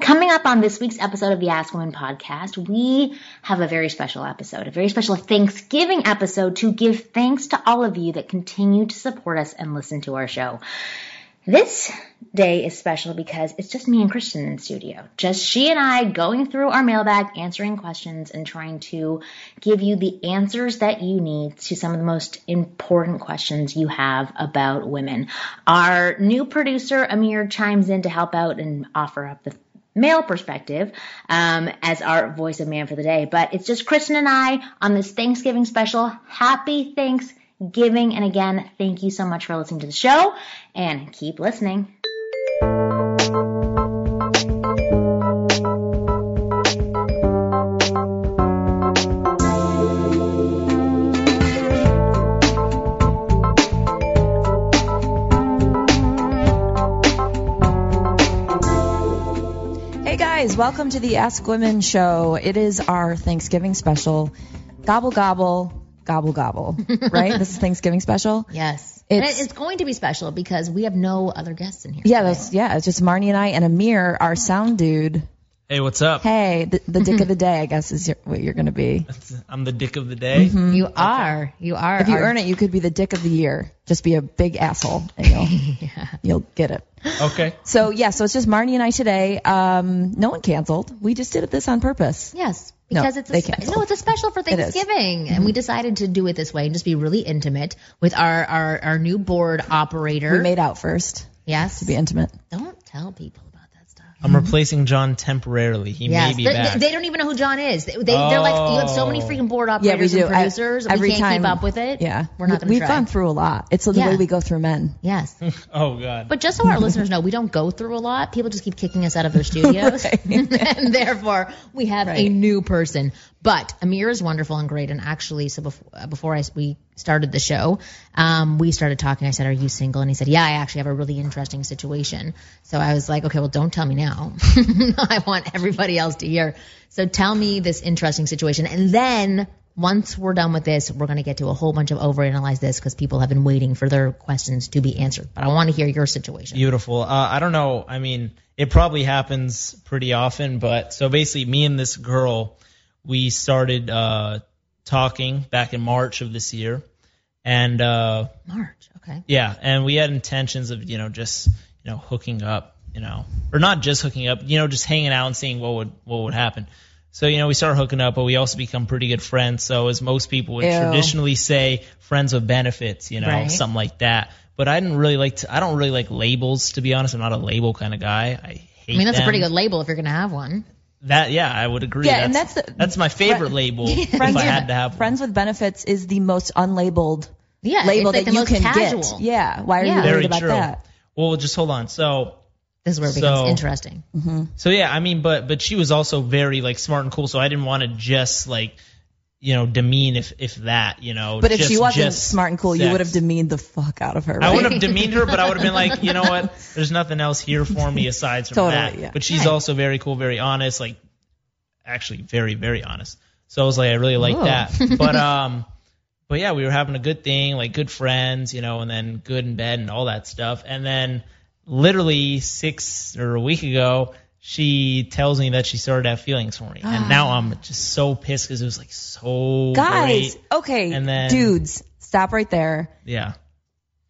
Coming up on this week's episode of the Ask Women podcast, we have a very special episode, a very special Thanksgiving episode to give thanks to all of you that continue to support us and listen to our show. This day is special because it's just me and Kristen in studio. Just she and I going through our mailbag, answering questions, and trying to give you the answers that you need to some of the most important questions you have about women. Our new producer, Amir, chimes in to help out and offer up the male perspective um, as our voice of man for the day. But it's just Kristen and I on this Thanksgiving special. Happy Thanksgiving. And again, thank you so much for listening to the show and keep listening. Guys, welcome to the Ask Women show. It is our Thanksgiving special. Gobble gobble, gobble gobble. right? this is Thanksgiving special. Yes. It's- it- it's going to be special because we have no other guests in here. Yeah, today. that's yeah. It's just Marnie and I and Amir, our sound dude. Hey, what's up? Hey, the, the dick of the day, I guess, is your, what you're gonna be. I'm the dick of the day. You are. You are. If you our- earn it, you could be the dick of the year. Just be a big asshole, and you'll you'll get it. Okay. So yeah, so it's just Marnie and I today. Um, no one canceled. We just did this on purpose. Yes, No, because it's a spe- no, it's a special for is. Mm-hmm. Thanksgiving, and we decided to do it this way and just be really intimate with our our, our new board operator. We made out first yes, to be intimate. don't tell people about that stuff. I'm mm-hmm. replacing John temporarily. He Yes, may be they, back. they- they don't even know who John is. They, they are like you have so many Oh. freaking board Yeah, we operators do. and producers. I- every we can't time, keep up with it. Yeah, we're not going to We've try. gone through a lot. It's the Yeah. way we go through men. yes. oh God. But just so our listeners know, we don't go through a lot. People just keep kicking us out of their studios, and therefore we have a new person. But Amir is wonderful and great. And actually, so before, uh, before I we started the show, um, we started talking. I said, "Are you single?" And he said, "Yeah, I actually have a really interesting situation." So I was like, "Okay, well, don't tell me now. I want everybody else to hear. So tell me this interesting situation, and then." Once we're done with this, we're going to get to a whole bunch of overanalyze this because people have been waiting for their questions to be answered. But I want to hear your situation. Beautiful. Uh, I don't know. I mean, it probably happens pretty often, but so basically, me and this girl, we started uh, talking back in March of this year, and uh, March. Okay. yeah, and we had intentions of you know just you know hooking up, you know, or not just hooking up, you know, just hanging out and seeing what would what would happen. So you know, we started hooking up, but we also become pretty good friends. So as most people would Ew. traditionally say, friends with benefits, you know, Right. something like that. But I didn't really like to. I don't really like labels, to be honest. I'm not a label kind of guy. I hate. I mean, that's a pretty good label if you're going to have one. That yeah, I would agree. Yeah, and that's that's the- that's my favorite label. if I had to have one. friends with benefits is the most unlabeled Yeah. label like that the you most can casual. get. Yeah. Why are Yeah. you worried Very about true. that? Well, just hold on. So This is where it becomes So- interesting. Mm-hmm. So yeah, I mean, but but she was also very like smart and cool. So I didn't want to just like, you know, demean if if that, you know. But if just, she wasn't smart and cool, you would have demeaned the fuck out of her. I wouldn't have demeaned her, but I would have been like, you know what? There's nothing else here for me aside from Totally, that. yeah. But she's Right. also very cool, very honest, like actually very very honest. So I was like, I really like that. But um, but yeah, we were having a good thing, like good friends, you know, and then good in bed and all that stuff. And then literally six or a week ago, she tells me that she started to have feelings for me, and now I'm just so pissed because it was like so Guys, great. okay, And then- dudes, stop right there. Yeah.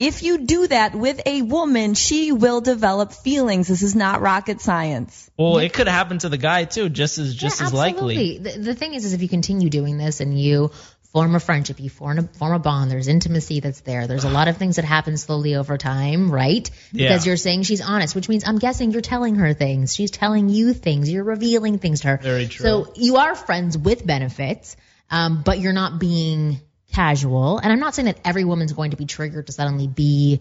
If you do that with a woman, she will develop feelings. This is not rocket science. Well, it could happen to the guy too, just as just yeah, as likely. absolutely. The, the thing is, is if you continue doing this and you form a friendship, you form a, form a bond, there's intimacy that's there. There's a lot of things that happen slowly over time, right? Because Yeah. you're saying she's honest, which means I'm guessing you're telling her things. She's telling you things. You're revealing things to her. Very true. So you are friends with benefits, um, but you're not being casual. And I'm not saying that every woman's going to be triggered to suddenly be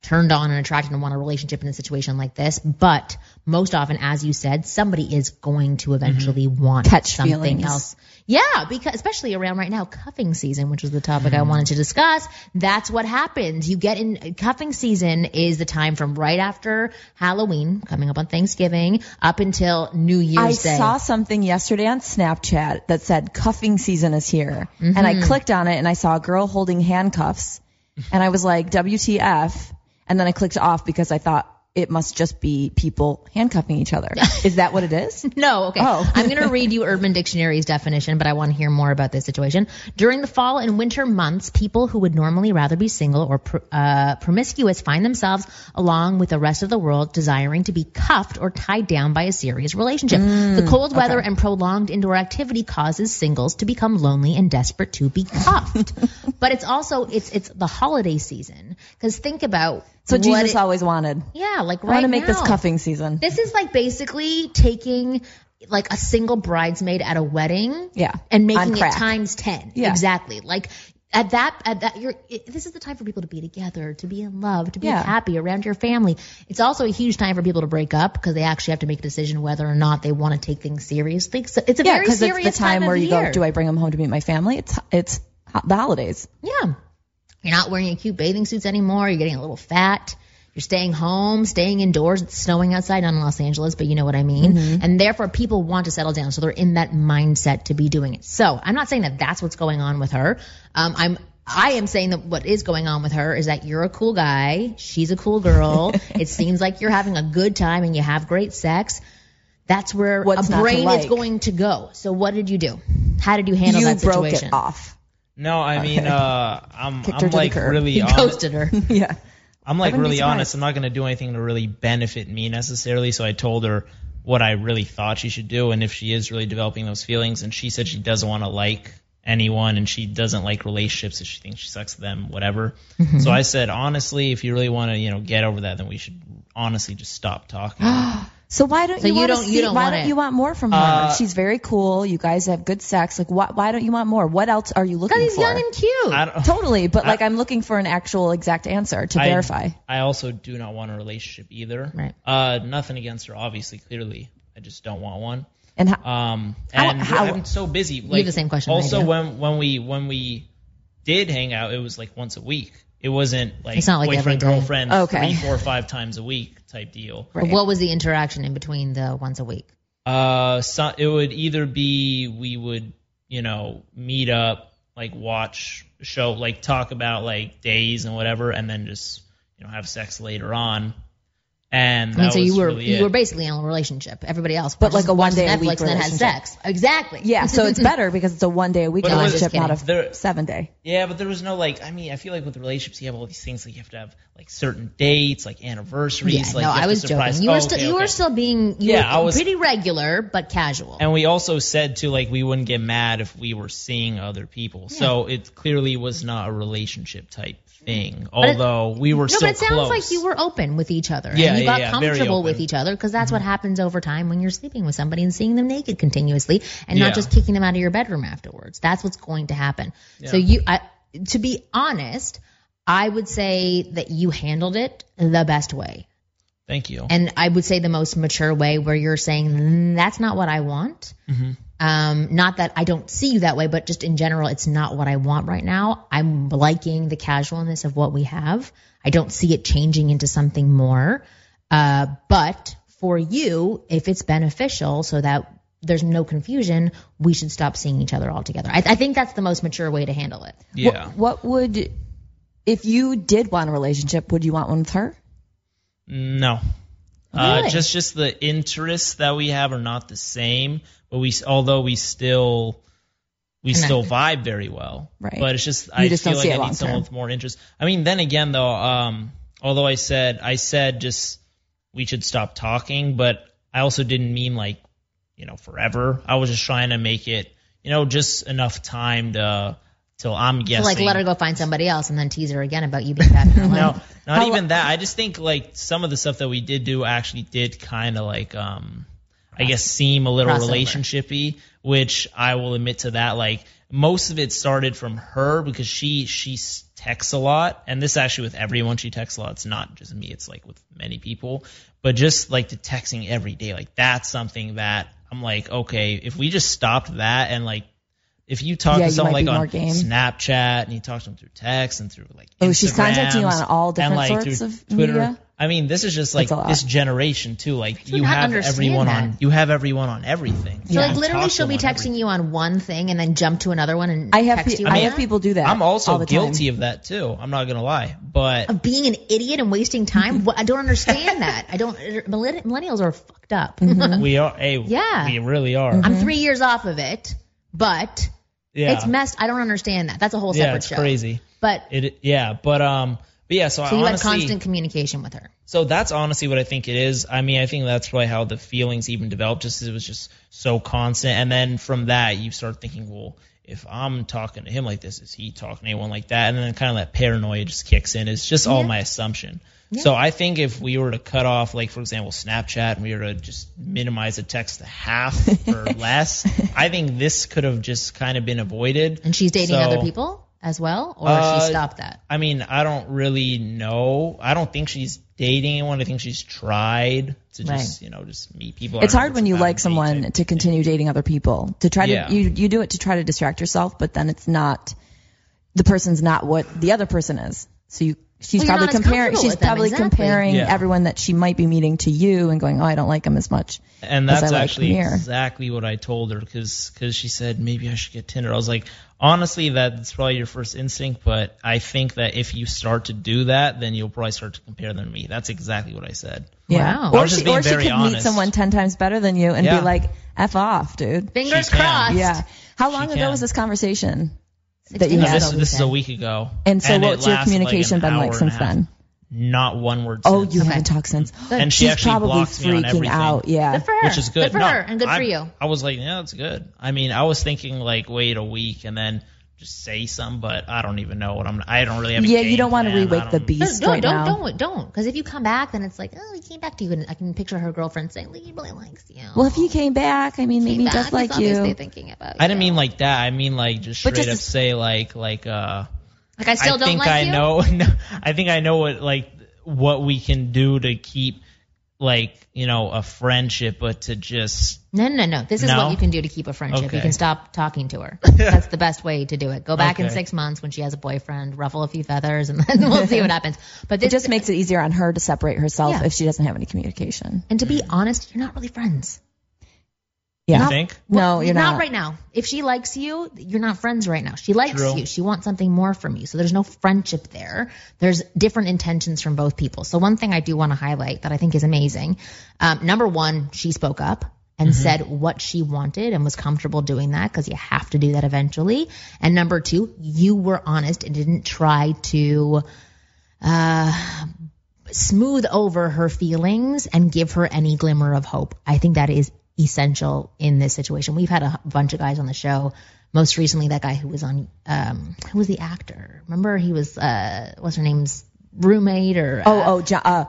turned on and attracted and want a relationship in a situation like this. But most often, as you said, somebody is going to eventually want Catch something feelings. else. Yeah, because especially around right now, cuffing season, which was the topic I wanted to discuss. That's what happens. You get in cuffing season is the time from right after Halloween, coming up on Thanksgiving, up until New Year's Day. I Day. saw something yesterday on Snapchat that said cuffing season is here. And Mm-hmm. I clicked on it and I saw a girl holding handcuffs. And I was like, WTF. And then I clicked off because I thought it must just be people handcuffing each other. Is that what it is? No, okay. Oh. I'm going to read you Urban Dictionary's definition, but I want to hear more about this situation. During the fall and winter months, people who would normally rather be single or pr- uh, promiscuous find themselves, along with the rest of the world, desiring to be cuffed or tied down by a serious relationship. the cold weather and prolonged indoor activity causes singles to become lonely and desperate to be cuffed. but it's also it's it's the holiday season because think about So what Jesus it- always wanted. yeah, like right I want to make this cuffing season. This is like basically taking like a single bridesmaid at a wedding Yeah. and making it times 10. Yeah. Exactly. Like at that, at that, you're, it, this is the time for people to be together, to be in love, to be Yeah. happy around your family. It's also a huge time for people to break up because they actually have to make a decision whether or not they want to take things seriously. So it's a Yeah, very because it's the time, of where you year. go, do I bring them home to meet my family? It's, it's the holidays. Yeah. You're not wearing your cute bathing suits anymore. You're getting a little fat. You're staying home, staying indoors. It's snowing outside, not in Los Angeles, but you know what I mean. Mm-hmm. And therefore, people want to settle down, so they're in that mindset to be doing it. So I'm not saying that that's what's going on with her. Um, I'm. I am saying that what is going on with her is that you're a cool guy, she's a cool girl. it seems like you're having a good time and you have great sex. That's where What's a brain is going to go. So what did you do? How did you handle you that broke situation? it off. No, I mean, uh, I'm, Kicked her I'm to the like curb. really He honest. ghosted her. yeah. I'm like wouldn't be really surprised. honest. I'm not going to do anything to really benefit me necessarily. So I told her what I really thought she should do, and if she is really developing those feelings, and she said she doesn't want to like anyone, and she doesn't like relationships, if she thinks she sucks at them, whatever. Mm-hmm. So I said, honestly, if you really want to, you know, get over that, then we should honestly just stop talking. So why don't So you, you want don't- to you don't why want don't it. you want more from her? Uh, She's very cool. You guys have good sex. Like why why don't you want more? What else are you looking for? Because he's young and cute. I don't. Totally, but like I'm looking for an actual exact answer to I- verify. I also do not want a relationship either. Right. Uh, nothing against her, obviously, clearly. I just don't want one. And how, Um, How- and how- I'm so busy. Like, the same question Also, do. when when we when we did hang out, it was like once a week. It wasn't like It's not like boyfriend every day. girlfriend Okay. three, four, five times a week type deal. Right. What was the interaction in between the once a week? Uh, so it would either be we would you know meet up, like watch a show, like talk about like days and whatever, and then just you know have sex later on. And I mean, so you were really you it. were basically in a relationship. Everybody else, But like a one watches day a Netflix week and then has sex. Exactly. yeah, so it's better because it's a one day a week But relationship, not a There- seven day. Yeah, but there was no like. I mean, I feel like with relationships, you have all these things. Like you have to have like certain dates, like anniversaries. Yeah, like no, I was surprise- joking. You were Oh, still okay, you okay. were still being you Yeah, were I was- pretty regular but casual. And we also said too, like we wouldn't get mad if we were seeing other people. So it clearly was not a relationship type thing. it- Although we were no, still but it sounds like you were open with each other. Yeah, and you yeah, got yeah, comfortable with each other because that's what happens over time when you're sleeping with somebody and seeing them naked continuously and Yeah. not just kicking them out of your bedroom afterwards. That's what's going to happen. So you, I, to be honest, I would say that you handled it the best way. Thank you. And I would say the most mature way where you're saying, "Mm, that's not what I want. Um, not that I don't see you that way, but just in general, it's not what I want right now. I'm liking the casualness of what we have. I don't see it changing into something more. Uh, but for you, if it's beneficial so that there's no confusion, we should stop seeing each other altogether. I, I think that's the most mature way to handle it. yeah. What, what would, if you did want a relationship, would you want one with her? No. Uh, Really? just just the interests that we have are not the same, but we although we still we still vibe very well. Right. But it's just I just feel like I need someone with more interest. I mean, then again though, um, although I said I said just we should stop talking, but I also didn't mean like you know forever. I was just trying to make it you know just enough time to till I'm So guessing. like let her go find somebody else and then tease her again about you being back in her life. No, not even that. I just think like some of the stuff that we did do actually did kind of like um I guess seem a little Crossover. relationshipy, which I will admit to that. Like most of it started from her because she she texts a lot, and this actually with everyone she texts a lot. It's not just me. It's like with many people, but just like the texting every day, like that's something that I'm like, okay, if we just stopped that and like. If you talk Yeah, to someone like on game. Snapchat and you talk to them through text and through like Oh, she's contacting you on all and, different like, sorts of Twitter. media? I mean, this is just like That's a lot. this generation too. Like you have everyone that. on you have everyone on everything. So You like literally she'll be them on texting you on one thing and then jump to another one and I have text pe- you I on have people do that. I'm also all the time. guilty of that too. I'm not gonna lie, but of being an idiot and wasting time. I don't understand that. I don't. Millennials are fucked up. Mm-hmm. we are. Hey, Yeah. we really are. I'm three years off of it, but yeah, it's messed. I don't understand that. That's a whole separate yeah, separate it's show. crazy. But It yeah, but um, but yeah. So, so I you honestly, had constant communication with her. So that's honestly what I think it is. I mean, I think that's probably how the feelings even developed, just it was just so constant. And then from that, you start thinking, well, if I'm talking to him like this, is he talking to anyone like that? And then kind of that paranoia just kicks in. It's just all Yeah. my assumption. So I think if we were to cut off, like for example, Snapchat, and we were to just minimize the text to half or less, I think this could have just kind of been avoided. And she's dating So- other people as well, or Uh, she stopped that. I mean, I don't really know. I don't think she's dating anyone. I think she's tried to just, Right. you know, just meet people. It's hard when you like someone type to continue dating other people. To try Yeah. to you you do it to try to distract yourself, but then it's not the person's not what the other person is. So you she's Well, probably comparing she's them, probably exactly. comparing Yeah. everyone that she might be meeting to you and going, "Oh, I don't like him as much." And as that's I like actually Amir. exactly what I told her because she said maybe I should get Tinder. I was like, honestly, that's probably your first instinct, but I think that if you start to do that, then you'll probably start to compare them to me. That's exactly what I said. Yeah. Wow. I Or she, or she very could meet someone 10 times better than you and Yeah. be like, F off, dude. Fingers She can. crossed. Yeah. How long She ago can. was this conversation that you No, had? years this, ago, this is a week ago. And so it what's your lasted like communication been like since then? Not one word. Oh, since. you Okay. haven't talked since. And she She's actually probably blocks me on freaking everything. out. Yeah. Good for her. which is good. Good for No, her and good I, for you. I was like, yeah, that's good. I mean, I was thinking like wait a week and then just say some, but I don't even know what I'm. I don't really have. A Yeah, game you don't want to plan. I re-wake the beast No, right don't, now. don't, don't. Because if you come back, then it's like, oh, he came back to you, and I can picture her girlfriend saying, "He really likes you." Well, if he came back, I mean, maybe Came he back, does he's like you. Thinking about I didn't you. mean like that. I mean like just straight just up say like like uh. Like I still I don't think like I you. know. No, I think I know what like what we can do to keep like you know a friendship, but to just No, no, no. This is No? what you can do to keep a friendship. You can stop talking to her. That's the best way to do it. Go back in six months when she has a boyfriend, ruffle a few feathers, and then we'll see what happens. But It just makes it easier on her to separate herself Yeah. if she doesn't have any communication. and to be honest, you're not really friends. Yeah. you think. No, you're not. Not right now. If she likes you, you're not friends right now. She likes True. you. She wants something more from you. So there's no friendship there. There's different intentions from both people. So one thing I do want to highlight that I think is amazing. Um, number one, she spoke up and said what she wanted and was comfortable doing that because you have to do that eventually. And number two, you were honest and didn't try to uh, smooth over her feelings and give her any glimmer of hope. I think that is essential in this situation. We've had a bunch of guys on the show. Most recently, that guy who was on, um, who was the actor? Remember, he was, uh, what's her name's roommate or Oh, uh, oh, Jo- uh,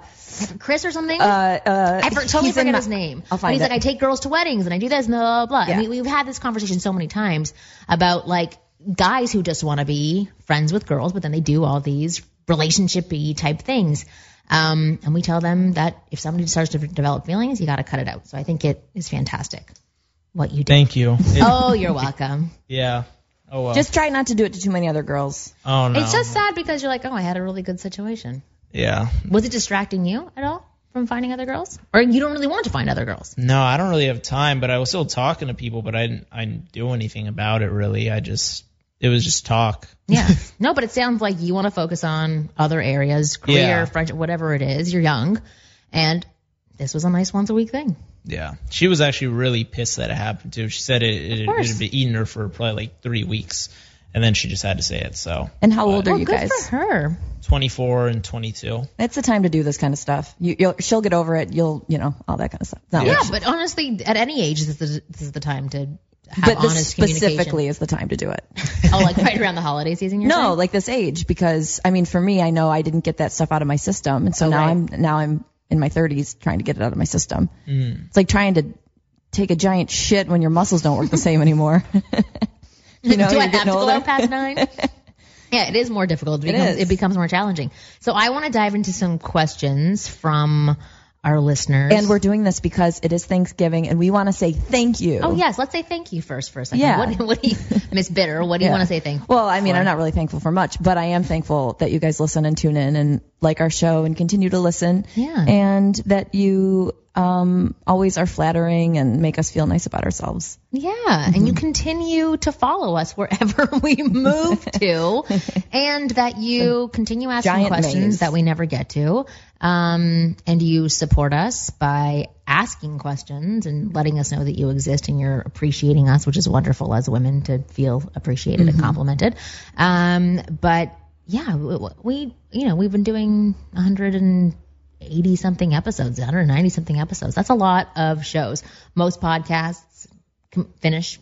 Chris or something? uh, uh, I for, totally forget my- his name. I'll find But he's it. like, I take girls to weddings and I do this and blah, blah, blah. Yeah. I mean, we've had this conversation so many times about like guys who just want to be friends with girls, but then they do all these relationship-y type things. Um, and we tell them that if somebody starts to develop feelings, you got to cut it out. So I think it is fantastic what you do. Thank you. Oh, you're welcome. Yeah. Oh well. Just try not to do it to too many other girls. oh no. It's just sad because you're like, oh, I had a really good situation. yeah. Was it distracting you at all from finding other girls? Or you don't really want to find other girls? No, I don't really have time, but I was still talking to people, but I didn't, I didn't do anything about it really. I just, it was just talk. Yeah. no, but it sounds like you want to focus on other areas, career, Yeah. friendship, whatever it is. You're young. And this was a nice once a week thing. Yeah. She was actually really pissed that it happened too. She said it, it, it had been eating her for probably like three weeks. And then she just had to say it. So And how old are Well, you good guys? for her. 24 and 22. It's the time to do this kind of stuff. You, you'll, she'll get over it. You'll, you know, all that kind of stuff. It's not Yeah. like- but honestly, at any age, this is the, this is the time to have but this honest communication. specifically is the time to do it. oh, like right around the holiday season. You're no, saying? like this age, because I mean, for me, I know I didn't get that stuff out of my system, and so Oh, now right. I'm now I'm in my 30s trying to get it out of my system. Mm. It's like trying to take a giant shit when your muscles don't work the same anymore. you know, Do I have getting to go older. out past nine? yeah, it is more difficult. It It becomes, is. it becomes more challenging. So I want to dive into some questions from our listeners. And we're doing this because it is Thanksgiving and we want to say thank you. Oh yes, let's say thank you first for a second. Yeah. What, what do you, Miss Bitter? What do you want to say thank? Well, I mean, for? I'm not really thankful for much, but I am thankful that you guys listen and tune in and like our show and continue to listen. Yeah. And that you um, always are flattering and make us feel nice about ourselves. Yeah, Mm-hmm. and you continue to follow us wherever we move to, and that you continue asking questions maze. that we never get to, um, and you support us by asking questions and letting us know that you exist and you're appreciating us, which is wonderful as women to feel appreciated Mm-hmm. and complimented. Um, but yeah, we, we, you know, we've been doing 180 something episodes, 190 something episodes. That's a lot of shows. Most podcasts finish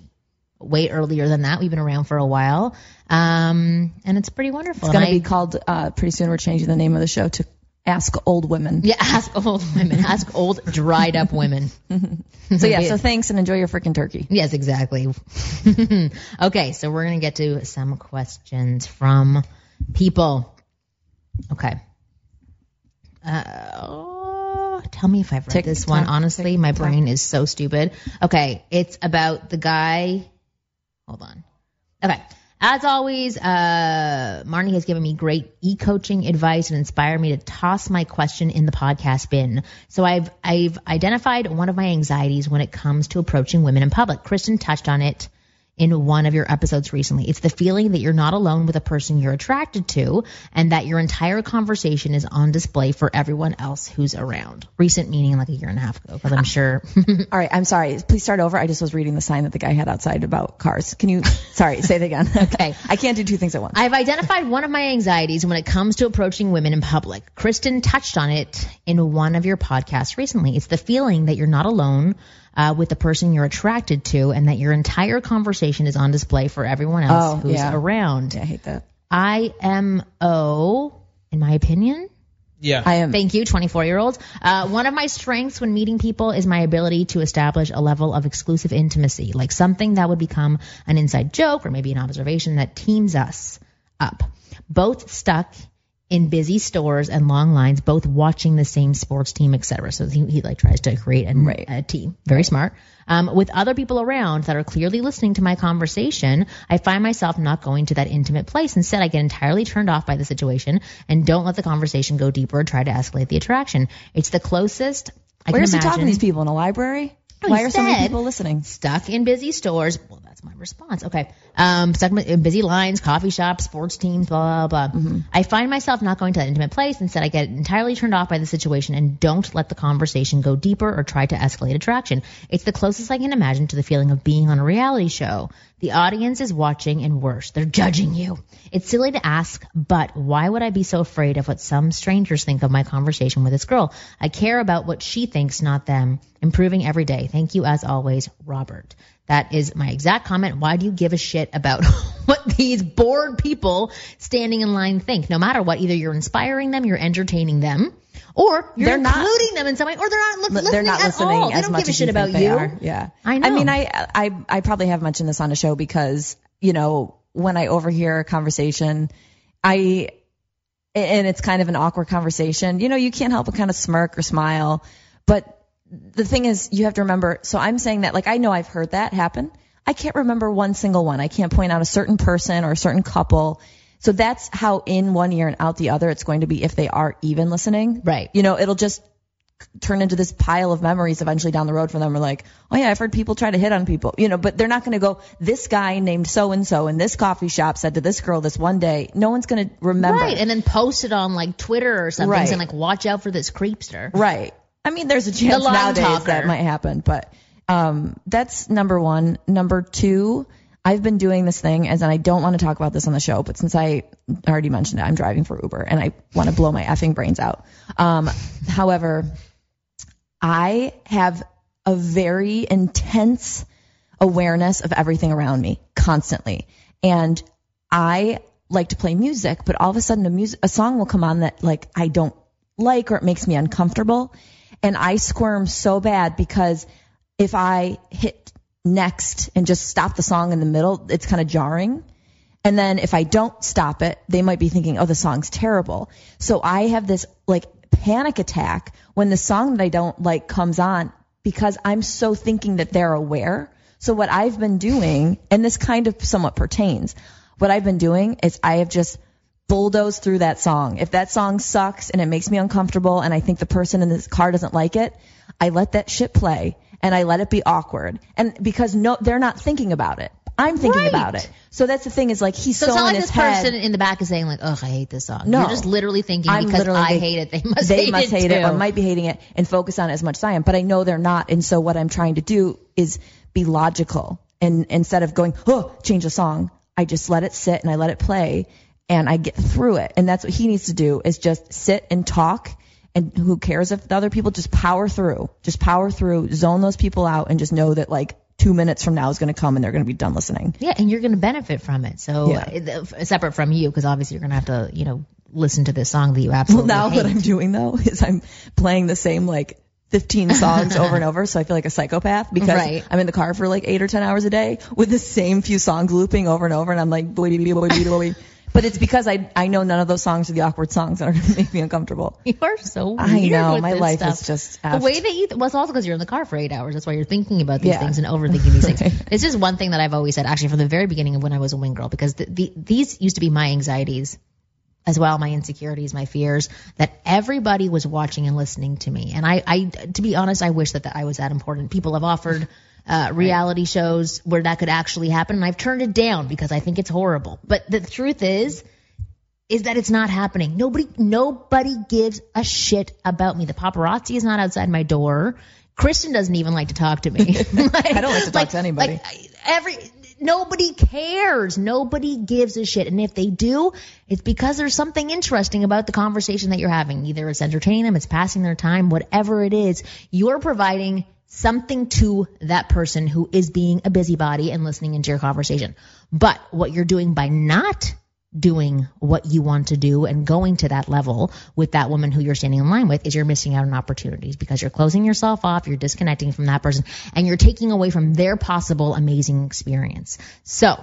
way earlier than that. We've been around for a while, um, and it's pretty wonderful. It's going to be called, uh, pretty soon we're changing the name of the show to Ask Old Women. yeah, ask old women, ask old dried up women. So yeah, so thanks and enjoy your freaking turkey. Yes, exactly. okay, so we're gonna get to some questions from people. Okay. Uh, tell me if I've read Tick, this one. tock, Honestly, tick, my tock. brain is so stupid. Okay, it's about the guy. Hold on. Okay. As always, uh, Marnie has given me great e-coaching advice and inspired me to toss my question in the podcast bin. So I've, I've identified one of my anxieties when it comes to approaching women in public. Kristen touched on it in one of your episodes recently. It's the feeling that you're not alone with a person you're attracted to and that your entire conversation is on display for everyone else who's around. Recent meaning like a year and a half ago, because I'm uh, sure All right, I'm sorry. Please start over. I just was reading the sign that the guy had outside about cars. Can you, sorry, say it again. Okay. I can't do two things at once. I've identified one of my anxieties when it comes to approaching women in public. Kristen touched on it in one of your podcasts recently. It's the feeling that you're not alone uh, with the person you're attracted to and that your entire conversation is on display for everyone else Oh, who's yeah. around. I hate that. IMO, in my opinion, Yeah. I am. Thank you, 24 year old. Uh, one of my strengths when meeting people is my ability to establish a level of exclusive intimacy, like something that would become an inside joke or maybe an observation that teams us up. Both stuck in busy stores and long lines, both watching the same sports team, etc. So he, he like tries to create a, Right. a team. Very smart. Um, with other people around that are clearly listening to my conversation, I find myself not going to that intimate place. Instead, I get entirely turned off by the situation and don't let the conversation go deeper or try to escalate the attraction. It's the closest I Where's he talking to these people in a library? Oh, Why are so many people listening? Stuck in busy stores. Well, that's my response. Okay. Um, stuck in busy lines, coffee shops, sports teams, blah, blah, blah. Mm-hmm. I find myself not going to that intimate place. Instead, I get entirely turned off by the situation and don't let the conversation go deeper or try to escalate attraction. It's the closest I can imagine to the feeling of being on a reality show. The audience is watching and worse, they're judging you. It's silly to ask, but why would I be so afraid of what some strangers think of my conversation with this girl? I care about what she thinks, not them. Improving every day. Thank you as always, Robert. That is my exact comment. Why do you give a shit about what these bored people standing in line think? No matter what, either you're inspiring them, you're entertaining them, or you're They're not- including them in some way, or they're not li- listening They're not at listening all. They as don't much give a as shit you about you. are. Yeah. I know. I mean, I, I, I probably have mentioned this on a show because, you know, when I overhear a conversation, I, and it's kind of an awkward conversation, you know, you can't help but kind of smirk or smile. But the thing is, you have to remember, so I'm saying that, like, I know I've heard that happen. I can't remember one single one. I can't point out a certain person or a certain couple. So that's how in one ear and out the other it's going to be if they are even listening. Right. You know, it'll just turn into this pile of memories eventually down the road for them. We're like, oh yeah, I've heard people try to hit on people, you know, but they're not going to go, this guy named so and so in this coffee shop said to this girl this one day. No one's going to remember. Right, and then post it on like Twitter or something, Right. saying like, "Watch out for this creepster." Right. I mean, there's a chance line nowadays talker. that might happen, but um, that's number one. Number two, I've been doing this thing, as and I don't want to talk about this on the show, but since I already mentioned it, I'm driving for Uber, and I want to blow my effing brains out. Um, however, I have a very intense awareness of everything around me constantly. And I like to play music, but all of a sudden a music, a song will come on that like I don't like or it makes me uncomfortable. And I squirm so bad because if I hit next and just stop the song in the middle, it's kind of jarring. And then if I don't stop it, they might be thinking, oh, the song's terrible. So I have this like panic attack when the song that I don't like comes on because I'm so thinking that they're aware. So what I've been doing, and this kind of somewhat pertains, what I've been doing is I have just bulldozed through that song. If that song sucks and it makes me uncomfortable and I think the person in this car doesn't like it, I let that shit play and I let it be awkward. And because no, they're not thinking about it. I'm thinking Right. about it. So that's the thing is like he's So so, it's not in like his this head. person in the back is saying like, "Ugh, I hate this song." No. You're just literally thinking I'm because literally I hate it, they must they hate must it hate too. it or might be hating it and focus on it as much as I am. But I know they're not. And so what I'm trying to do is be logical. And instead of going, oh, change the song, I just let it sit and I let it play and I get through it. And that's what he needs to do is just sit and talk. And who cares if the other people just power through, just power through, zone those people out and just know that like two minutes from now is going to come and they're going to be done listening. Yeah, and you're going to benefit from it. So Yeah. uh, separate from you, because obviously you're going to have to, you know, listen to this song that you absolutely. Well, now hate. what I'm doing though is I'm playing the same like 15 songs over and over, so I feel like a psychopath because Right. I'm in the car for like eight or 10 hours a day with the same few songs looping over and over, and I'm like, boy, boy, boy, boy, boy. But it's because I I know none of those songs are the awkward songs that are gonna make me uncomfortable. You are so weird. I know, my life stuff. is just the way that you. Well, it's also because you're in the car for eight hours. That's why you're thinking about these Yeah. things and overthinking these things. It's just one thing that I've always said, actually, from the very beginning of when I was a wing girl, because the, the, these used to be my anxieties as well, my insecurities, my fears, that everybody was watching and listening to me. And I, I to be honest, I wish that, that I was that important. People have offered uh, reality shows where that could actually happen, and I've turned it down because I think it's horrible. But the truth is, is that it's not happening. Nobody, nobody gives a shit about me. The paparazzi is not outside my door. Kristen doesn't even like to talk to me. I don't like to talk to anybody. Like every nobody cares. Nobody gives a shit. And if they do, it's because there's something interesting about the conversation that you're having. Either it's entertaining them, it's passing their time, whatever it is. You're providing something to that person who is being a busybody and listening into your conversation. But what you're doing by not doing what you want to do and going to that level with that woman who you're standing in line with is you're missing out on opportunities because you're closing yourself off, you're disconnecting from that person, and you're taking away from their possible amazing experience. So,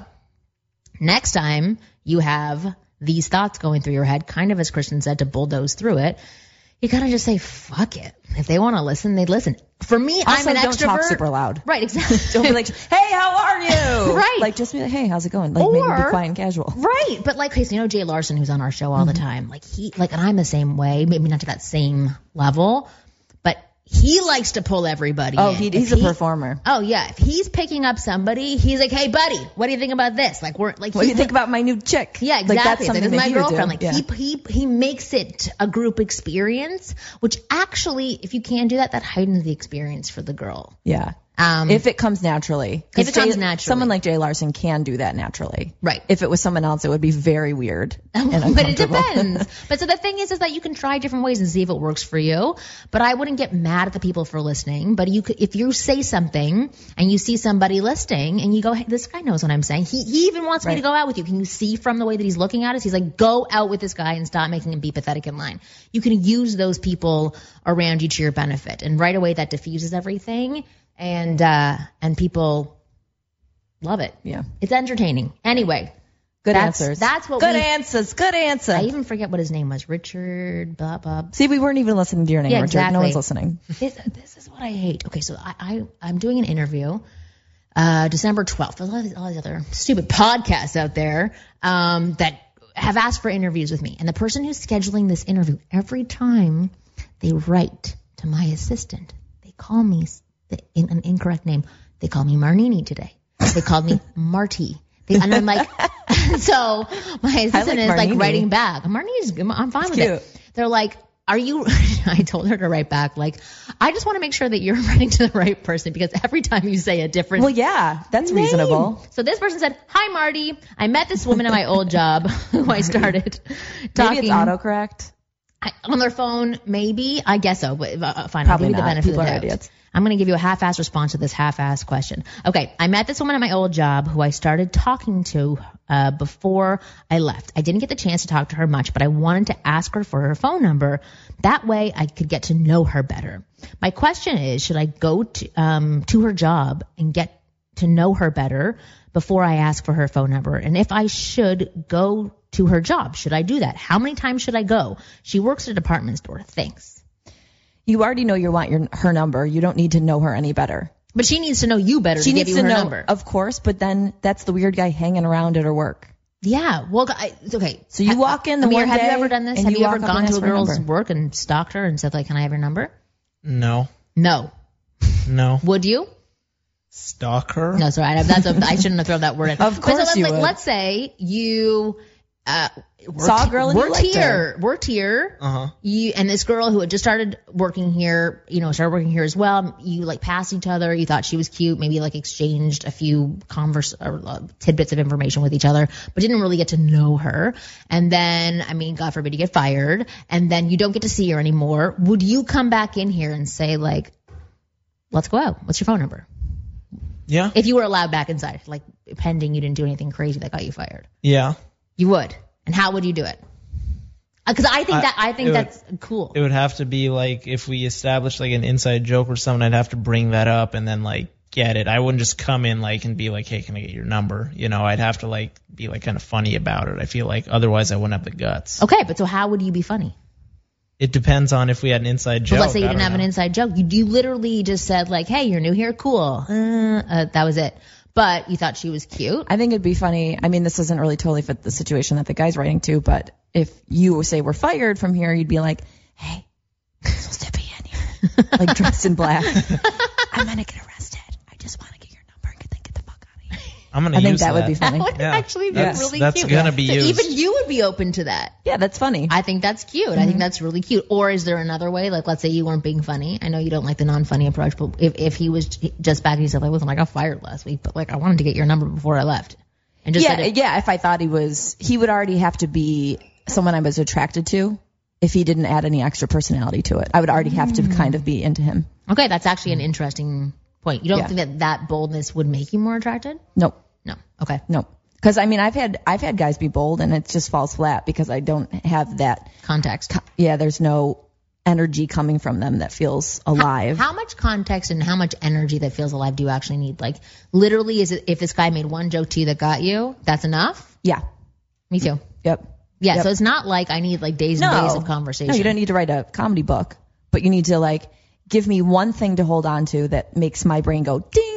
next time you have these thoughts going through your head, kind of as Kristen said, to bulldoze through it, you gotta just say, fuck it. If they want to listen, they listen. For me, Also, I'm an don't extrovert. talk super loud. Right, exactly. Don't be like, hey, how are you? Right. Like just be like, hey, how's it going? Like maybe be quiet and casual. Right, but like, okay, so you know Jay Larson, who's on our show all the Mm-hmm. time. Like he, like, and I'm the same way. Maybe not to that same level, he likes to pull everybody. Oh, he, If he's a he- performer. Oh yeah, if he's picking up somebody, he's like, hey buddy, what do you think about this? Like we're like, What do you think about my new chick? Yeah, exactly. Like that's Like, something is that my girlfriend. Like Yeah. he he he makes it a group experience, which actually, if you can do that, that heightens the experience for the girl. Yeah. Um, if it comes naturally. If it comes Jay- naturally. Someone like Jay Larson can do that naturally. Right. If it was someone else, it would be very weird and but it depends. but so the thing is, is that you can try different ways and see if it works for you. But I wouldn't get mad at the people for listening. But you could, if you say something and you see somebody listening and you go, hey, this guy knows what I'm saying. He, he even wants me to go out with you. Can you see from the way that he's looking at us? He's like, go out with this guy and stop making him be pathetic in line. You can use those people around you to your benefit. And right away that diffuses everything. And, uh, and people love it. yeah. It's entertaining. Anyway. Good That's- answers. that's what Good we- answers. Good answer. I even forget what his name was. Richard, blah, blah. See, we weren't even listening to your name, Yeah, Richard. No one's listening. This, this is what I hate. Okay, so I, I I'm doing an interview, uh, December 12th. There's all these, all these other stupid podcasts out there, um, that have asked for interviews with me. And the person who's scheduling this interview, every time they write to my assistant, they call me the, in an incorrect name. They call me Marnini today. They called me Marty. They, and I'm like, so my assistant is like writing back. Marnini's, I'm fine with cute. it. They're like, are you, I told her to write back, like, I just want to make sure that you're writing to the right person because every time you say a different Well, yeah, that's name. reasonable. So this person said, hi Marty, I met this woman at my old job who I started talking Maybe it's autocorrect. I- on their phone, maybe. I guess so, but uh, fine. Probably I'll give you the benefit People of the doubt. idiots. I'm going to give you a half-ass response to this half-ass question. Okay, I met this woman at my old job who I started talking to uh, before I left. I didn't get the chance to talk to her much, but I wanted to ask her for her phone number. That way, I could get to know her better. My question is, should I go to um, to her job and get to know her better before I ask for her phone number? And if I should go to her job, should I do that? How many times should I go? She works at a department store. Thanks. You already know you want your her number. You don't need to know her any better. But she needs to know you better She to needs give you to her know, number. of course, but then that's the weird guy hanging around at her work. Yeah. Well, I, okay. So you walk in the Amir, one have you ever done this? Have you you ever walk up and gone to a girl's number. work and stalked her and said like, "Can I have your number?" No, No. no. Would you? Stalker. No, sorry. I- That's a, I shouldn't have thrown that word in. Of But so course let's, you like, would. Let's say you uh, Saw a girl and worked here, her. worked here. Uh huh. You and this girl who had just started working here, you know, started working here as well. You like passed each other. You thought she was cute. Maybe like exchanged a few converse or uh, tidbits of information with each other, but didn't really get to know her. And then, I mean, God forbid you get fired, and then you don't get to see her anymore. Would you come back in here and say like, "Let's go out. What's your phone number?" Yeah. If you were allowed back inside, like pending you didn't do anything crazy that got you fired, Yeah. You would. And how would you do it? Because I think that I think it would- that's cool. It would have to be like if we established like an inside joke or something, I'd have to bring that up and then like get it. I wouldn't just come in like and be like, hey, can I get your number? You know, I'd have to like be like kind of funny about it. I feel like otherwise I wouldn't have the guts. okay, but so how would you be funny? It depends on if we had an inside joke. But let's say you I didn't have an inside joke. You, you literally just said like, "Hey, you're new here, cool." Uh, uh, that was it. But you thought she was cute. I think it'd be funny. I mean, this doesn't really totally fit the situation that the guy's writing to, but if you say we're fired from here, you'd be like, hey, I'm supposed to be in here, like dressed in black. I'm gonna get arrested. I just want to get your number and then get the fuck out of here. I'm gonna I think use that would be That funny. would Yeah. actually be That's- really that's cute. gonna be so used. even you would be open to that. Yeah, that's funny. I think that's cute. I think mm-hmm. that's really cute. Or is there another way? Like, let's say you weren't being funny. I know you don't like the non-funny approach, but if, if he was just back and he said, like, listen, I got fired last week, but like, I wanted to get your number before I left. And just yeah, said it, yeah. If I thought he was, he would already have to be someone I was attracted to. If he didn't add any extra personality to it, I would already have to mm. kind of be into him. okay, that's actually an interesting point. You don't Yeah. think that that boldness would make you more attracted? Nope. No. Okay. No. Because I mean, I've had I've had guys be bold and it just falls flat because I don't have that. Context. Yeah, there's no energy coming from them that feels alive. How much context and how much energy that feels alive do you actually need? Like, literally, is it if this guy made one joke to you that got you, that's enough? yeah. Me too. Yep. Yeah. Yep. So it's not like I need like days and No. days of conversation. No, you don't need to write a comedy book, but you need to like give me one thing to hold on to that makes my brain go ding,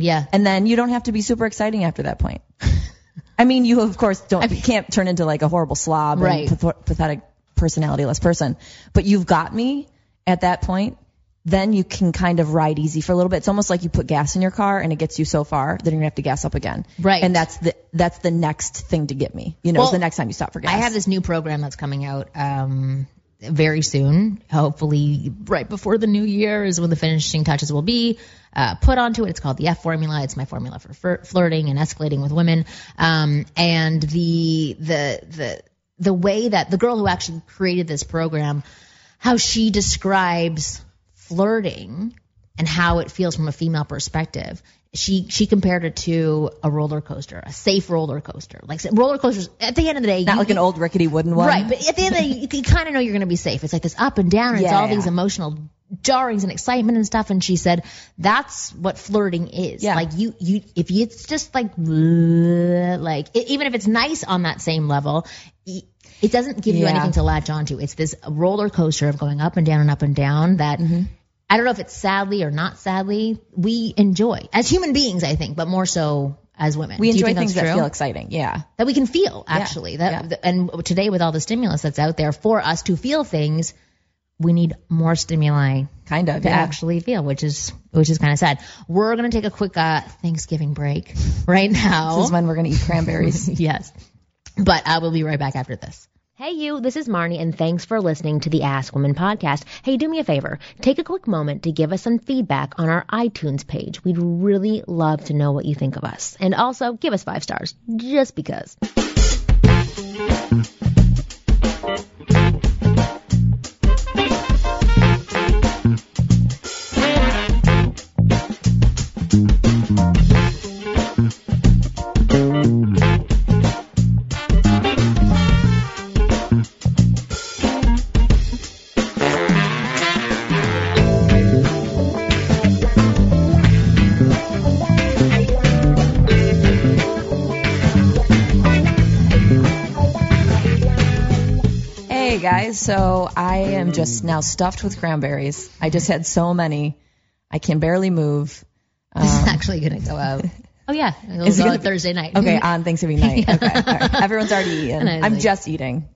yeah. and then you don't have to be super exciting after that point. I mean, you of course don't. you can't turn into like a horrible slob Right. and path- pathetic, personality-less person. But you've got me at that point. Then you can kind of ride easy for a little bit. It's almost like you put gas in your car and it gets you so far, then you're gonna have to gas up again. Right. And that's the that's the next thing to get me. You know, Well, the next time you stop for gas. I have this new program that's coming out um, very soon. Hopefully, right before the new year is when the finishing touches will be uh, put onto it. It's called the F formula. It's my formula for flirting and escalating with women. Um, and the the the the way that the girl who actually created this program, how she describes flirting and how it feels from a female perspective. She she compared it to a roller coaster, a safe roller coaster. Like roller coasters, at the end of the day, not you- like an old rickety wooden one. Right, but at the end of the day, you, you kind of know you're going to be safe. It's like this up and down, and it's all Yeah. these emotional jarrings and excitement and stuff. And she said that's what flirting is. Yeah. Like you, you, if you, it's just like, like even if it's nice on that same level, it doesn't give you anything to latch onto. It's this roller coaster of going up and down and up and down that. Mm-hmm. I don't know if it's sadly or not sadly, we enjoy as human beings, I think, but more so as women. we enjoy things that feel exciting. Yeah. that we can feel actually that yeah. and today with all the stimulus that's out there for us to feel things we need more stimuli Kind of. to yeah. actually feel which is which is kind of sad we're going to take a quick uh thanksgiving break right now This is when we're gonna eat cranberries. yes but uh, we'll be right back after this Hey, you, this is Marnie, and thanks for listening to the Ask Women podcast. Hey, do me a favor. Take a quick moment to give us some feedback on our iTunes page. We'd really love to know what you think of us. And also, give us five stars, just because. So I am just now stuffed with cranberries. I just had so many, I can barely move. This is um, actually going to go out. Oh yeah, it'll Is it gonna out Thursday night. Okay, on Thanksgiving night. Okay, right. everyone's already eaten. I'm like- just eating.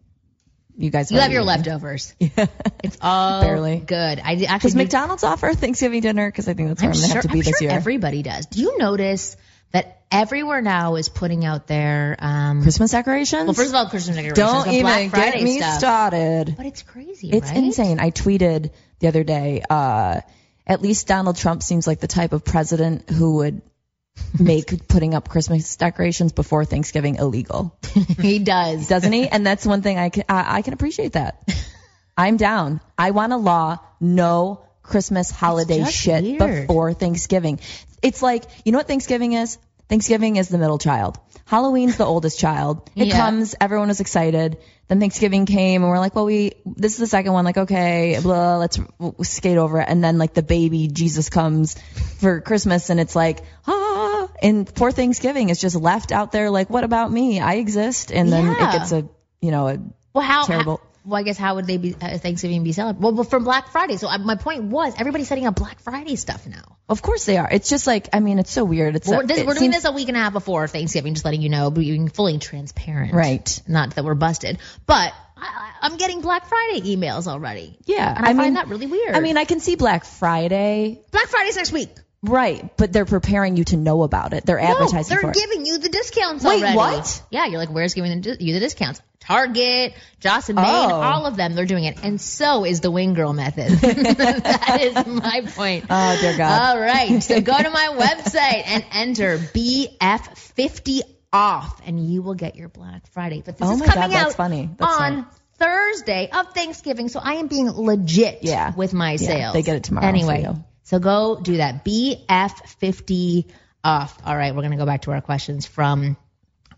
You guys, You have your eaten. leftovers. It's all Barely. good. I actually Does do- McDonald's offer Thanksgiving dinner? Because I think that's where I'm I'm, gonna sure, have to be I'm this sure year. everybody does. Do you notice that everywhere now is putting out their um Christmas decorations. well first of all Christmas decorations, don't even Black get me stuff. started. But it's crazy, It's right? insane. I tweeted the other day. Uh, at least Donald Trump seems like the type of president who would make putting up Christmas decorations before Thanksgiving illegal, he does. doesn't he? And that's one thing I can I, I can appreciate that. I'm down. I want a law no Christmas holiday shit weird. before Thanksgiving. It's like you know what Thanksgiving is. Thanksgiving is the middle child. Halloween's the oldest child. It Yeah. comes, everyone was excited. Then Thanksgiving came and we're like, well, we, this is the second one. Like, okay, blah, let's skate over it. And then like the baby Jesus comes for Christmas and it's like, ah, and poor Thanksgiving is just left out there. Like, what about me? I exist. And then Yeah. it gets a, you know, a, Well, how Terrible. how- well, I guess how would they be uh, Thanksgiving be celebrated? Well, from Black Friday. So uh, my point was, everybody's setting up Black Friday stuff now. of course they are. It's just like, I mean, it's so weird. It's, Well, we're, this, it we're doing seems- this a week and a half before Thanksgiving, just letting you know, being fully transparent. Right. Not that we're busted, but I, I- I'm getting Black Friday emails already. Yeah. And I, mean, find that really weird. I mean, I can see Black Friday. Black Friday's next week. Right. But they're preparing you to know about it. They're advertising no, they're giving you the discounts Wait, already. what? Yeah, you're like, where's giving the- you the discounts? Target, Joss and Main, Oh. all of them, they're doing it. And so is the Wing Girl method. that is my point. Oh, dear God. All right. So go to my website and enter BF50 off and you will get your Black Friday. But this Oh is my God, coming that's out funny. That's on smart. Thursday of Thanksgiving. So I am being legit Yeah. with my Yeah, sales. they get it tomorrow Anyway. So go do that. BF50 off. All right, we're going to go back to our questions from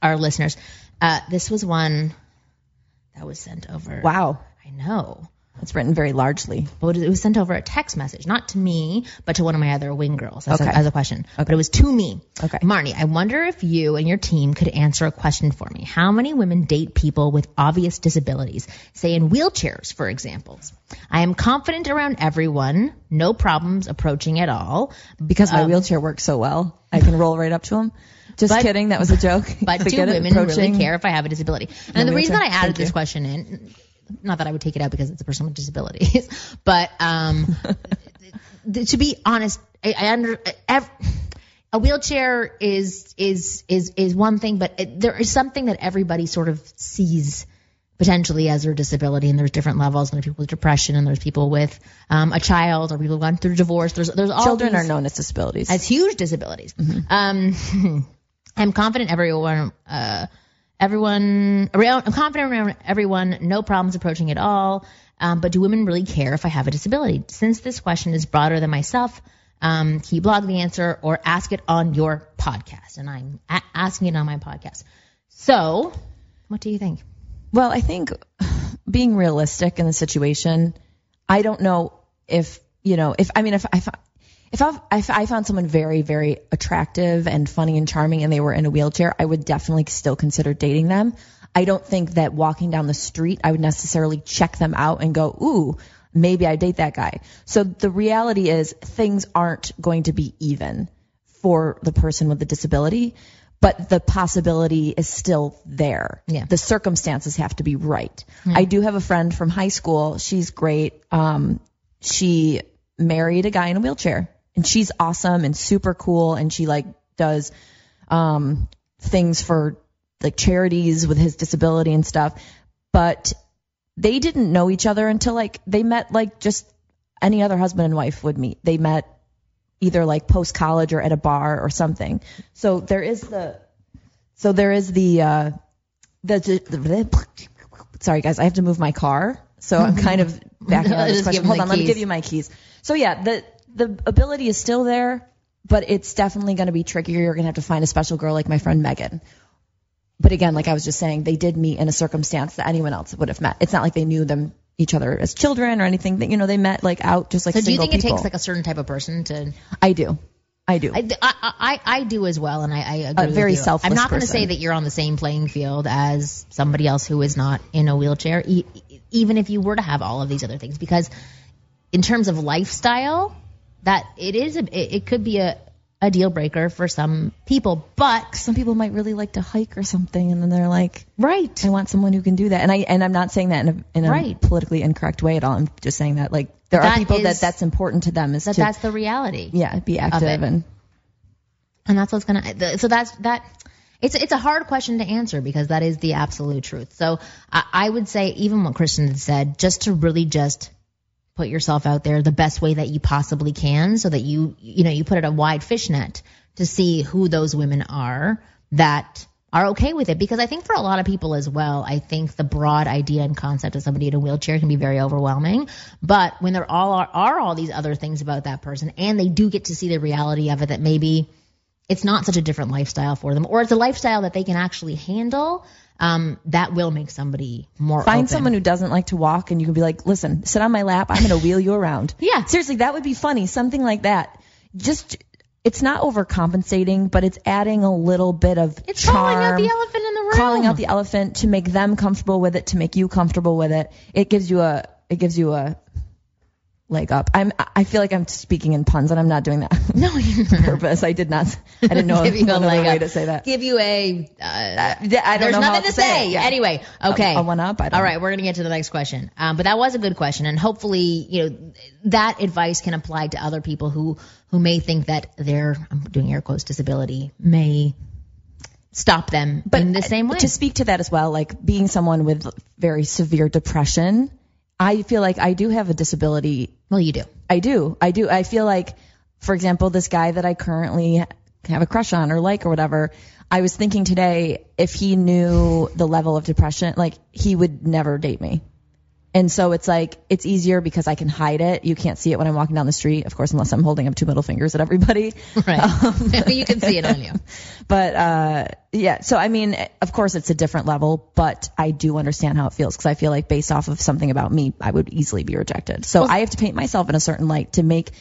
our listeners. Uh, this was one that was sent over. Wow. I know. It's written very largely. But it was sent over a text message, not to me, but to one of my other wing girls as, Okay. a, as a question. But it was to me. Okay. Marni, I wonder if you and your team could answer a question for me. How many women date people with obvious disabilities, say in wheelchairs, for example? I am confident around everyone, no problems approaching at all. Because my wheelchair works so well, I can roll right up to them. Just Um, But- kidding. That was a joke. But do women really care if I have a disability? And No, the reason that I added Thank this you. question in, not that I would take it out because it's a person with disabilities, but um, to be honest, I, I under ev- a wheelchair is is is is one thing, but it, there is something that everybody sort of sees potentially as their disability, and there's different levels. And there's people with depression, and there's people with um, a child, or people gone through divorce. There's there's all Children are known as disabilities. as huge disabilities. Um, I'm confident everyone, uh, everyone, around, I'm confident around everyone, no problems approaching at all. Um, but do women really care if I have a disability? Since this question is broader than myself, um, can you blog the answer or ask it on your podcast? And I'm a- asking it on my podcast. So, what do you think? Well, I think being realistic in the situation, I don't know if, you know, if, I mean, if I, fo- if I, if I found someone very, very attractive and funny and charming and they were in a wheelchair, I would definitely still consider dating them. I don't think that walking down the street, I would necessarily check them out and go, ooh, maybe I date that guy. So the reality is things aren't going to be even for the person with the disability, but the possibility is still there. Yeah. The circumstances have to be right. I do have a friend from high school. She's great. Um, she married a guy in a wheelchair and she's awesome and super cool. And she like does, um, things for like charities with his disability and stuff. But they didn't know each other until like they met like just any other husband and wife would meet. They met either like post college or at a bar or something. So there is the so there is the uh the, the sorry guys, I have to move my car. So I'm kind of backing out of this question. Hold the on, let me give you my keys. So yeah, the the ability is still there, but it's definitely going to be trickier. You're going to have to find a special girl like my friend Megan. But again, like I was just saying, they did meet in a circumstance that anyone else would have met. It's not like they knew them each other as children or anything. That you know, they met like out just like So do you think it takes like a certain type of person to? I do, I do. I, I, I, do as well, and I, I agree. A with very you. selfless I'm not going to say that you're on the same playing field as somebody else who is not in a wheelchair, e- even if you were to have all of these other things, because in terms of lifestyle, that it is a, it, it could be a a deal breaker for some people, but Some people might really like to hike or something, and then they're like, right. I want someone who can do that. And I and I'm not saying that in a, in a Right. politically incorrect way at all. I'm just saying that like there That are people is- that that's important to them is That to that's the reality. yeah be active and and that's what's gonna the- so that's that it's it's a hard question to answer because that is the absolute truth so I, I would say even what Kristen had said just to really just put yourself out there the best way that you possibly can so that you you know you put it a wide fishnet to see who those women are that are okay with it because I think for a lot of people as well, I think the broad idea and concept of somebody in a wheelchair can be very overwhelming. But when there all are, are all these other things about that person and they do get to see the reality of it that maybe it's not such a different lifestyle for them, or it's a lifestyle that they can actually handle. Um, that will make somebody more find open. someone who doesn't like to walk and you can be like, listen, sit on my lap. I'm going to wheel you around. Yeah. Seriously, that would be funny. Something like that. Just, it's not overcompensating, but it's adding a little bit of It's charm. calling out the elephant in the room. Calling out the elephant to make them comfortable with it, to make you comfortable with it. It gives you a, it gives you a leg up. I'm, I feel like I'm speaking in puns and I'm not doing that no, you're on purpose. I did not, I didn't know Give you a leg way up. to say that. Give you a. Uh, I don't there's know nothing to say. yeah. Anyway, okay. A, a one up. I don't All know. we're gonna get to the next question. Um, but that was a good question, and hopefully, you know, that advice can apply to other people who who may think that their I'm doing air quotes disability may stop them in the same way. To speak to that as well, like being someone with very severe depression, I feel like I do have a disability. well, you do. I do. I do. I feel like, for example, this guy that I currently have a crush on or like or whatever, I was thinking today if he knew the level of depression, like he would never date me. And so it's like it's easier because I can hide it. You can't see it when I'm walking down the street, of course, unless I'm holding up two middle fingers at everybody. Right. you can see it on you. But uh, yeah, so I mean, of course, it's a different level, but I do understand how it feels because I feel like based off of something about me, I would easily be rejected. So I have to paint myself in a certain light to make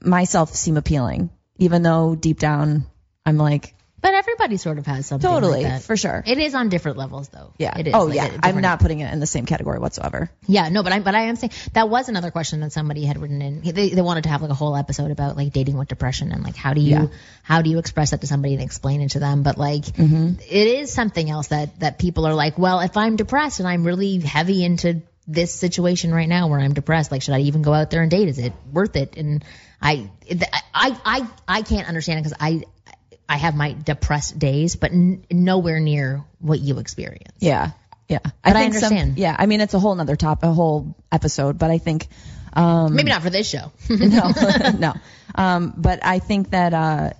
myself seem appealing, even though deep down I'm like, But everybody sort of has something. totally, like that. for sure. It is on different levels, though. yeah. It is. oh like, yeah. I'm not putting it in the same category whatsoever. Yeah, no, but I but I am saying that was another question that somebody had written in. They they wanted to have like a whole episode about like dating with depression and like how do you Yeah. how do you express that to somebody and explain it to them. But like Mm-hmm. it is something else that that people are like, well, if I'm depressed and I'm really heavy into this situation right now where I'm depressed, like should I even go out there and date? Is it worth it? And I I I I can't understand it because I I have my depressed days, but n- nowhere near what you experience. Yeah. Yeah. But I think some- understand. yeah. I mean, it's a whole nother top, a whole episode, but I think, um, Maybe not for this show, no, no. Um, but I think that, uh,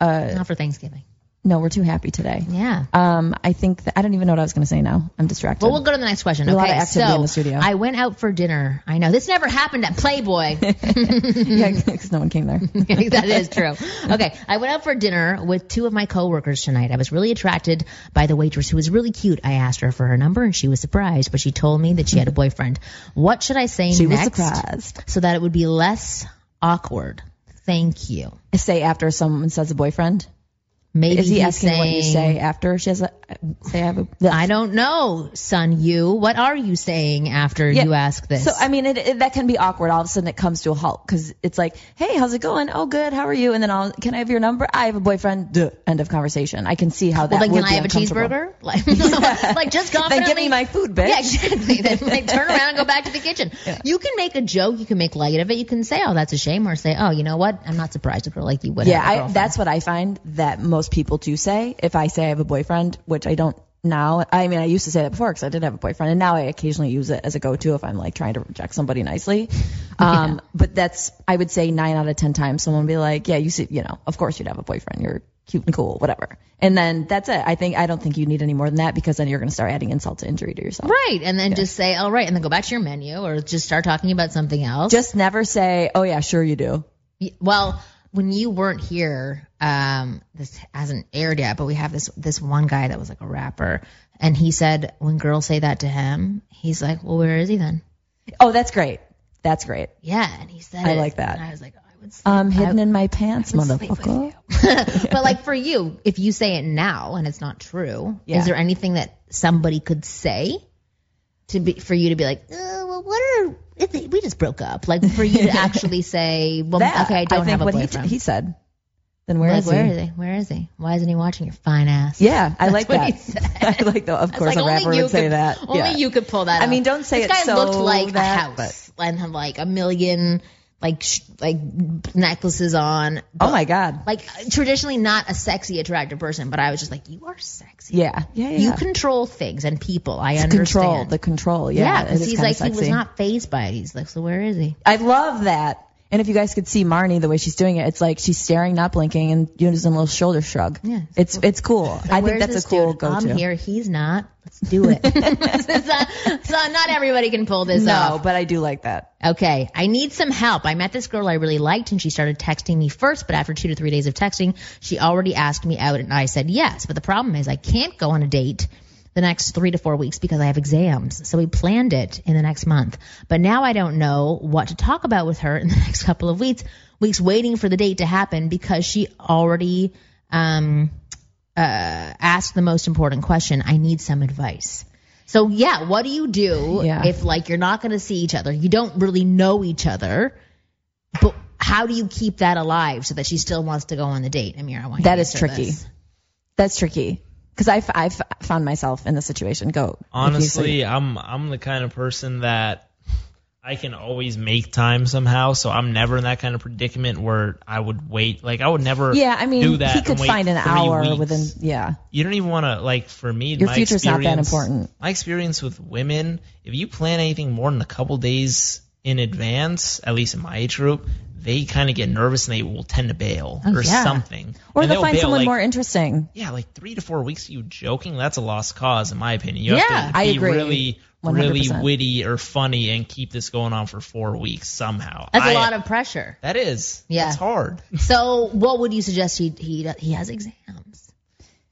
not for Thanksgiving. No, we're too happy today. Yeah. Um, I think that I don't even know what I was going to say now. I'm distracted. Well, we'll go to the next question. A Okay, lot of activity so in the studio. I went out for dinner. I know this never happened at Playboy. yeah, because no one came there. that is true. Okay, I went out for dinner with two of my coworkers tonight. I was really attracted by the waitress who was really cute. I asked her for her number and she was surprised, but she told me that she had a boyfriend. What should I say She was next surprised. so that it would be less awkward? Thank you. Say after someone says a boyfriend. Maybe Is he he's asking what you say after she has a say I have a? I don't know, son. You. What are you saying after Yeah. you ask this? So I mean, it, it, that can be awkward. All of a sudden, it comes to a halt because it's like, "Hey, how's it going? Oh, good. How are you?" And then I'll, "Can I have your number? I have a boyfriend." Duh. End of conversation. I can see how that. well, then would can I have a cheeseburger? Like, like just confidently. Then give me my food, bitch. Yeah, exactly. Then like, turn around and go back to the kitchen. You can make a joke. You can make light of it. You can say, "Oh, that's a shame," or say, "Oh, you know what? I'm not surprised if girl like you would." Yeah, I, that's what I find that most people do say. If I say I have a boyfriend, which I don't now. I mean, I used to say that before because I did have a boyfriend, and now I occasionally use it as a go-to if I'm like trying to reject somebody nicely. Um, but that's I would say nine out of ten times someone will be like, yeah, you see, you know, of course you'd have a boyfriend. You're cute and cool, whatever. And then that's it. I think I don't think you need any more than that because then you're going to start adding insult to injury to yourself. right, and then just say, "All right," and then go back to your menu, or just start talking about something else. Just never say, oh yeah, sure you do. Well, when you weren't here, um, this hasn't aired yet, but we have this this one guy that was like a rapper, and he said when girls say that to him, he's like, well, where is he then? Oh, that's great. That's great. Yeah, and he said, I it, like that. And I was like, I would. Sleep, I'm hidden I, in my pants, I would sleep with motherfucker. you. but like for you, if you say it now and it's not true, Yeah. is there anything that somebody could say to be for you to be like, uh, well, what are it, we just broke up? Like for you to actually say, well, That, okay, I don't think have a what he, boyfriend. he said. Then where like, is where he? is he? Where is he? Why isn't he watching your fine ass? Yeah, I like what that. he said. I like that. Of course, like, a rapper would say could- that. Only yeah. you could pull that. I mean, don't say this it guy so looked like that, a house and had like a million like sh- like necklaces on. Oh my god. Like traditionally not a sexy, attractive person, but I was just like, you are sexy. Yeah. Yeah. Yeah. You control things and people. I It's understand. control. The control. Yeah. yeah, because he's like he was not phased by it. He's like, so where is he? I love that. And if you guys could see Marni the way she's doing it, it's like she's staring, not blinking, and using a little shoulder shrug. Yeah, it's it's cool. I think that's a cool dude? go-to. I'm here. He's not. Let's do it. so, so not everybody can pull this No, off. but I do like that. Okay, I need some help. I met this girl I really liked and she started texting me first, but after two to three days of texting, she already asked me out and I said yes. But the problem is I can't go on a date the next three to four weeks because I have exams. So we planned it in the next month. But now I don't know what to talk about with her in the next couple of weeks, weeks waiting for the date to happen because she already, um, uh, asked the most important question. I need some advice. So yeah, what do you do Yeah. if like you're not going to see each other? You don't really know each other, but how do you keep that alive so that she still wants to go on the date? Amir, I want you That to is answer tricky. this. That's tricky because I've I've found myself in this situation. Go. if you say- Honestly, I'm I'm the kind of person that I can always make time somehow, so I'm never in that kind of predicament where I would wait. Like I would never Yeah, I mean, do that he could find an hour weeks. within. Yeah. You don't even want to like for me. Your my future's not that experience- important. My experience with women, if you plan anything more than a couple days in advance, at least in my age group, they kind of get nervous and they will tend to bail Oh, or yeah. something. Or they'll find bail, someone like, more interesting. Yeah, like three to four weeks. Of you joking? That's a lost cause, in my opinion. You Yeah, have to I be agree. really, really 100%. witty or funny and keep this going on for four weeks somehow. That's a a lot of pressure. That is. Yeah. It's hard. So what would you suggest he he he has exams?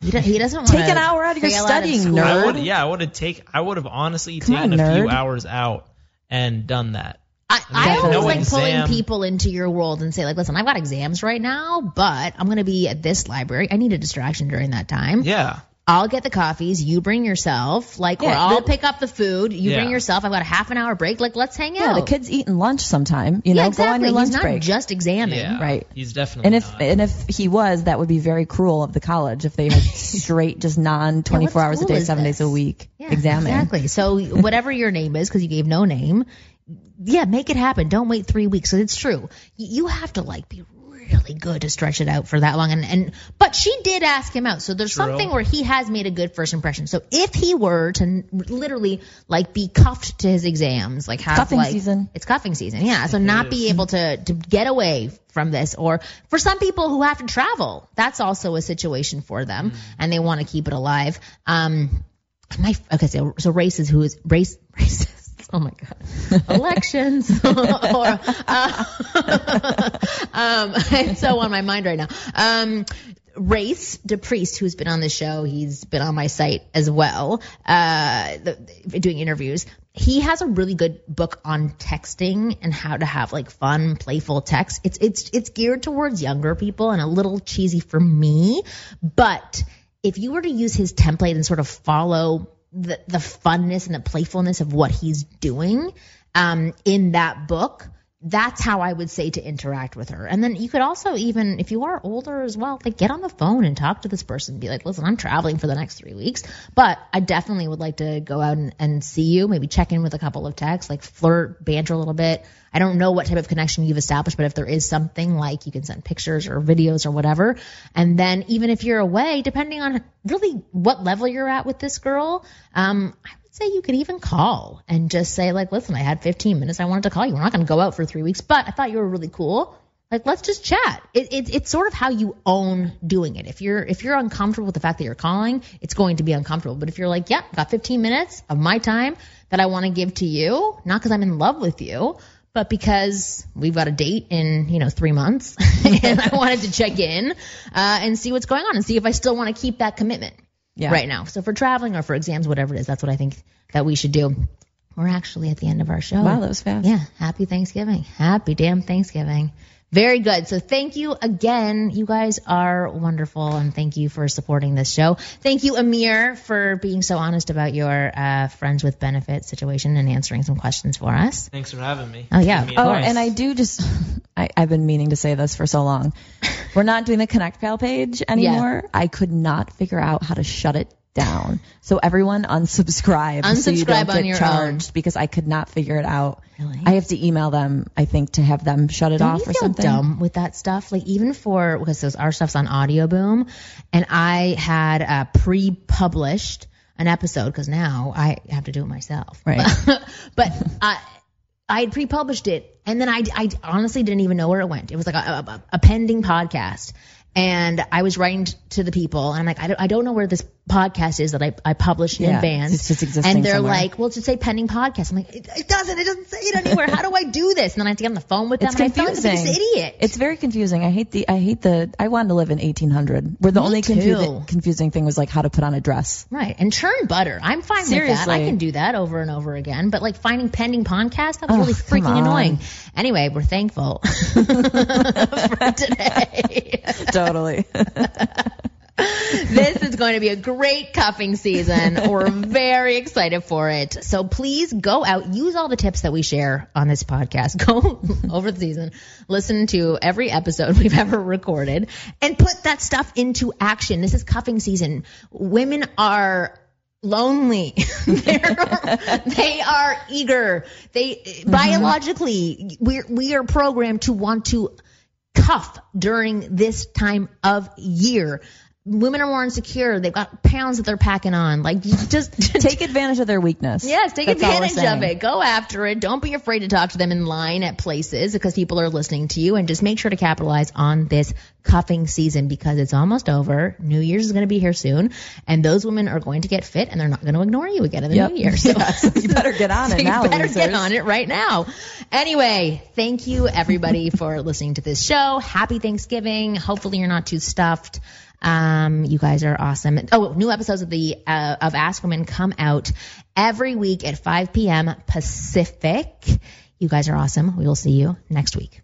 He, do, he doesn't want to. Take an hour out of your studying, school. nerd. I would, yeah, I would have take. I would have honestly Come taken on, a few hours out and done that. I, I Definitely. always No like pulling people into your world and say like, listen, I've got exams right now, but I'm going to be at this library. I need a distraction during that time. Yeah. I'll get the coffees. You bring yourself. Like, or I'll the- pick up the food. You bring yourself. I've got a half an hour break. Like, let's hang out. Yeah, the kid's eating lunch sometime. You know, yeah, exactly. go on your lunch He's not break. just examining. Yeah. Right. He's definitely. and if not. and if he was, that would be very cruel of the college if they had straight, just non 24 what hours a day, is seven days a week Yeah, examining. Exactly. So whatever your name is, because you gave no name, yeah, make it happen. Don't wait three weeks. So it's true. You have to like be really good to stretch it out for that long. And and but she did ask him out, so there's True. something where he has made a good first impression. So if he were to literally like be cuffed to his exams, like have Cuffing like season. it's cuffing season, yeah. So not be able to to get away from this, or for some people who have to travel, that's also a situation for them, and they want to keep it alive. Um, my okay, so so races who is race racists. Oh my god, elections or uh, um, it's so on my mind right now. Um, Race DePriest, who's been on the show, he's been on my site as well, uh, the, doing interviews. He has a really good book on texting and how to have like fun, playful text. It's it's it's geared towards younger people and a little cheesy for me, but if you were to use his template and sort of follow the, the funness and the playfulness of what he's doing um, in that book, that's how I would say to interact with her. And then you could also even, if you are older as well, like get on the phone and talk to this person. Be like, listen, I'm traveling for the next three weeks, but I definitely would like to go out and, and see you. Maybe check in with a couple of texts, like flirt, banter a little bit. I don't know what type of connection you've established, but if there is something like you can send pictures or videos or whatever. And then even if you're away, depending on really what level you're at with this girl, um, I say you could even call and just say like, listen, I had 15 minutes. I wanted to call you. We're not going to go out for three weeks, but I thought you were really cool. Like, let's just chat. It, it, it's sort of how you own doing it. If you're if you're uncomfortable with the fact that you're calling, it's going to be uncomfortable. But if you're like, yep, got 15 minutes of my time that I want to give to you, not because I'm in love with you, but because we've got a date in, you know, three months and I wanted to check in, uh, and see what's going on and see if I still want to keep that commitment Yeah. right now. So for traveling or for exams, whatever it is, that's what I think that we should do. We're actually at the end of our show. Wow, that was fast. Yeah. Happy Thanksgiving. Happy damn Thanksgiving. Very good. So thank you again. You guys are wonderful and thank you for supporting this show. Thank you, Amir, for being so honest about your uh, friends with benefits situation and answering some questions for us. Thanks for having me. Oh, yeah, me Oh, course. and I do just, I, I've been meaning to say this for so long. We're not doing the ConnectPal page anymore. Yeah. I could not figure out how to shut it down. So everyone unsubscribe. so you don't on get your charged because I could not figure it out. Really? I have to email them, I think, to have them shut it Don't off you or feel something. dumb with that stuff? Like even for because those our stuff's on Audio Boom, and I had uh, pre-published an episode because now I have to do it myself. Right. but I I had pre-published it, and then I, I honestly didn't even know where it went. It was like a, a, a pending podcast, and I was writing t- to the people, and I'm like, I don't, I don't know where this podcast is that I, I published in Yeah, advance. it's just existing And they're somewhere. like, well, just say pending podcast. I'm like, it, it doesn't. It doesn't say it anywhere. How do I do this? And then I have to get on the phone with them. It's and I feel like confusing. I'm idiot. It's very confusing. I hate the. I hate the. I wanted to live in 1800, where the Me only too. confusing confusing thing was like how to put on a dress. Right. And churn butter. I'm fine with that. I can do that over and over again. But like finding pending podcast, that was Ugh, really freaking annoying. Anyway, we're thankful for today. totally. this is going to be a great cuffing season. We're very excited for it. So please go out, use all the tips that we share on this podcast. Go over the season, listen to every episode we've ever recorded, and put that stuff into action. This is cuffing season. Women are lonely. They are eager. They mm-hmm. biologically we're we are programmed to want to cuff during this time of year. Women are more insecure. They've got pounds that they're packing on. Like just Take advantage of their weakness. Yes, take That's advantage of it. Go after it. Don't be afraid to talk to them in line at places because people are listening to you and just make sure to capitalize on this cuffing season because it's almost over. New Year's is going to be here soon and those women are going to get fit and they're not going to ignore you again in the Yep. new year. So Yeah, so you better get on so it now, You better get on it right now. Anyway, thank you everybody for listening to this show. Happy Thanksgiving. Hopefully you're not too stuffed. Um, you guys are awesome. Oh, new episodes of the uh, of Ask Women come out every week at 5 p.m. Pacific. You guys are awesome. We will see you next week.